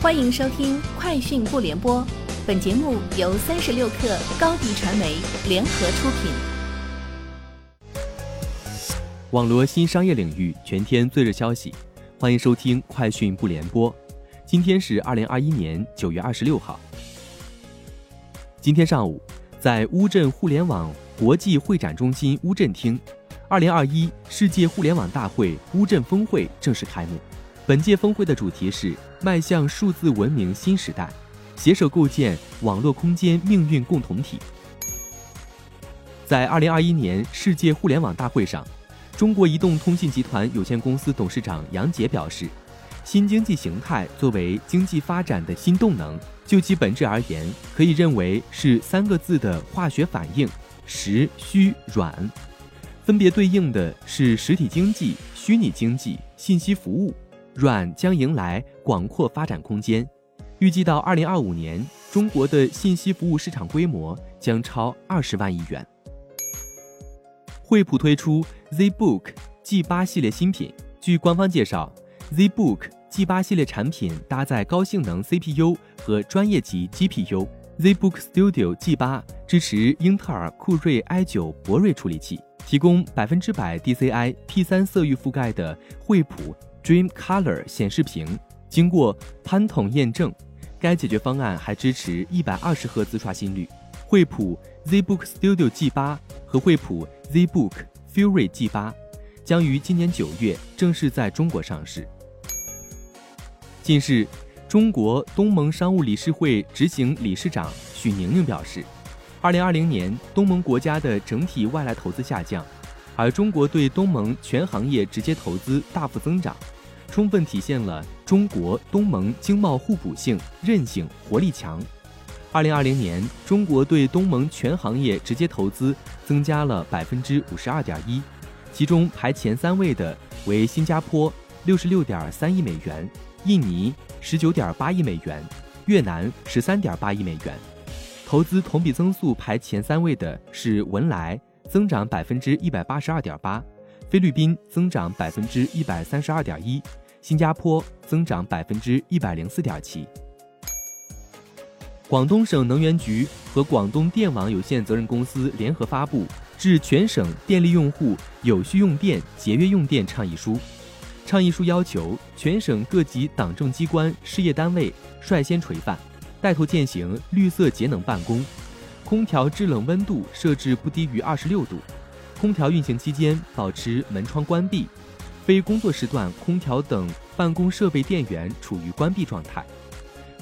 欢迎收听《快讯不联播》，本节目由三十六克高低传媒联合出品。网罗新商业领域全天最热消息，欢迎收听《快讯不联播》。今天是二零二一年九月二十六号。今天上午，在乌镇互联网国际会展中心乌镇厅，二零二一世界互联网大会乌镇峰会正式开幕。本届峰会的主题是迈向数字文明新时代，携手构建网络空间命运共同体。在二零二一年世界互联网大会上，中国移动通信集团有限公司董事长杨杰表示，新经济形态作为经济发展的新动能，就其本质而言，可以认为是三个字的化学反应：实、虚、软，分别对应的是实体经济、虚拟经济、信息服务。软将迎来广阔发展空间，预计到二零二五年，中国的信息服务市场规模将超二十万亿元。惠普推出 ZBook G 八系列新品，据官方介绍，ZBook G 八系列产品搭载高性能 CPU 和专业级 GPU。ZBook Studio G 八支持英特尔酷睿 i 九博瑞处理器，提供百分之百 DCI P 三色域覆盖的惠普。Dream Color 显示屏经过潘统验证，该解决方案还支持一百二十赫兹刷新率。惠普 ZBook Studio G8 和惠普 ZBook Fury G8 将于今年九月正式在中国上市。近日，中国东盟商务理事会执行理事长许宁宁表示，二零二零年东盟国家的整体外来投资下降，而中国对东盟全行业直接投资大幅增长。充分体现了中国东盟经贸互补性、韧性、活力强。二零二零年，中国对东盟全行业直接投资增加了百分之五十二点一，其中排前三位的为新加坡六十六点三亿美元，印尼十九点八亿美元，越南十三点八亿美元。投资同比增速排前三位的是文莱，增长百分之一百八十二点八。菲律宾增长百分之一百三十二点一，新加坡增长百分之一百零四点七。广东省能源局和广东电网有限责任公司联合发布《致全省电力用户有序用电、节约用电倡议书》。倡议书要求全省各级党政机关、事业单位率先垂范，带头践行绿色节能办公，空调制冷温度设置不低于二十六度。空调运行期间保持门窗关闭，非工作时段空调等办公设备电源处于关闭状态。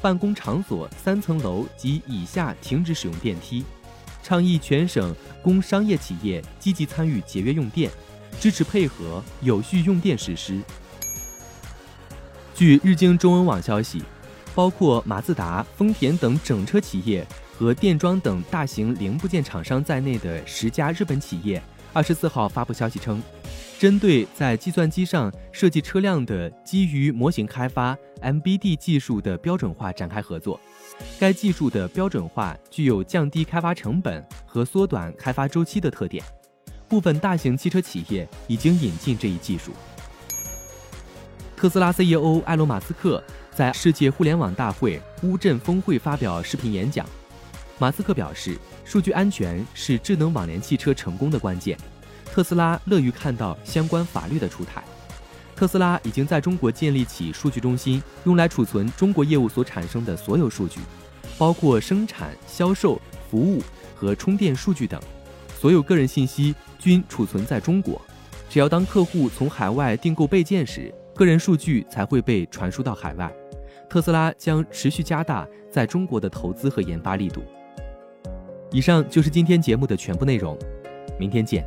办公场所三层楼及以下停止使用电梯。倡议全省工商业企业积极参与节约用电，支持配合有序用电实施。据日经中文网消息，包括马自达、丰田等整车企业和电装等大型零部件厂商在内的十家日本企业。二十四号发布消息称，针对在计算机上设计车辆的基于模型开发 MBD 技术的标准化展开合作。该技术的标准化具有降低开发成本和缩短开发周期的特点。部分大型汽车企业已经引进这一技术。特斯拉 CEO 埃隆·马斯克在世界互联网大会乌镇峰会发表视频演讲。马斯克表示，数据安全是智能网联汽车成功的关键。特斯拉乐于看到相关法律的出台。特斯拉已经在中国建立起数据中心，用来储存中国业务所产生的所有数据，包括生产、销售、服务和充电数据等。所有个人信息均储存在中国。只要当客户从海外订购备件时，个人数据才会被传输到海外。特斯拉将持续加大在中国的投资和研发力度。以上就是今天节目的全部内容，明天见。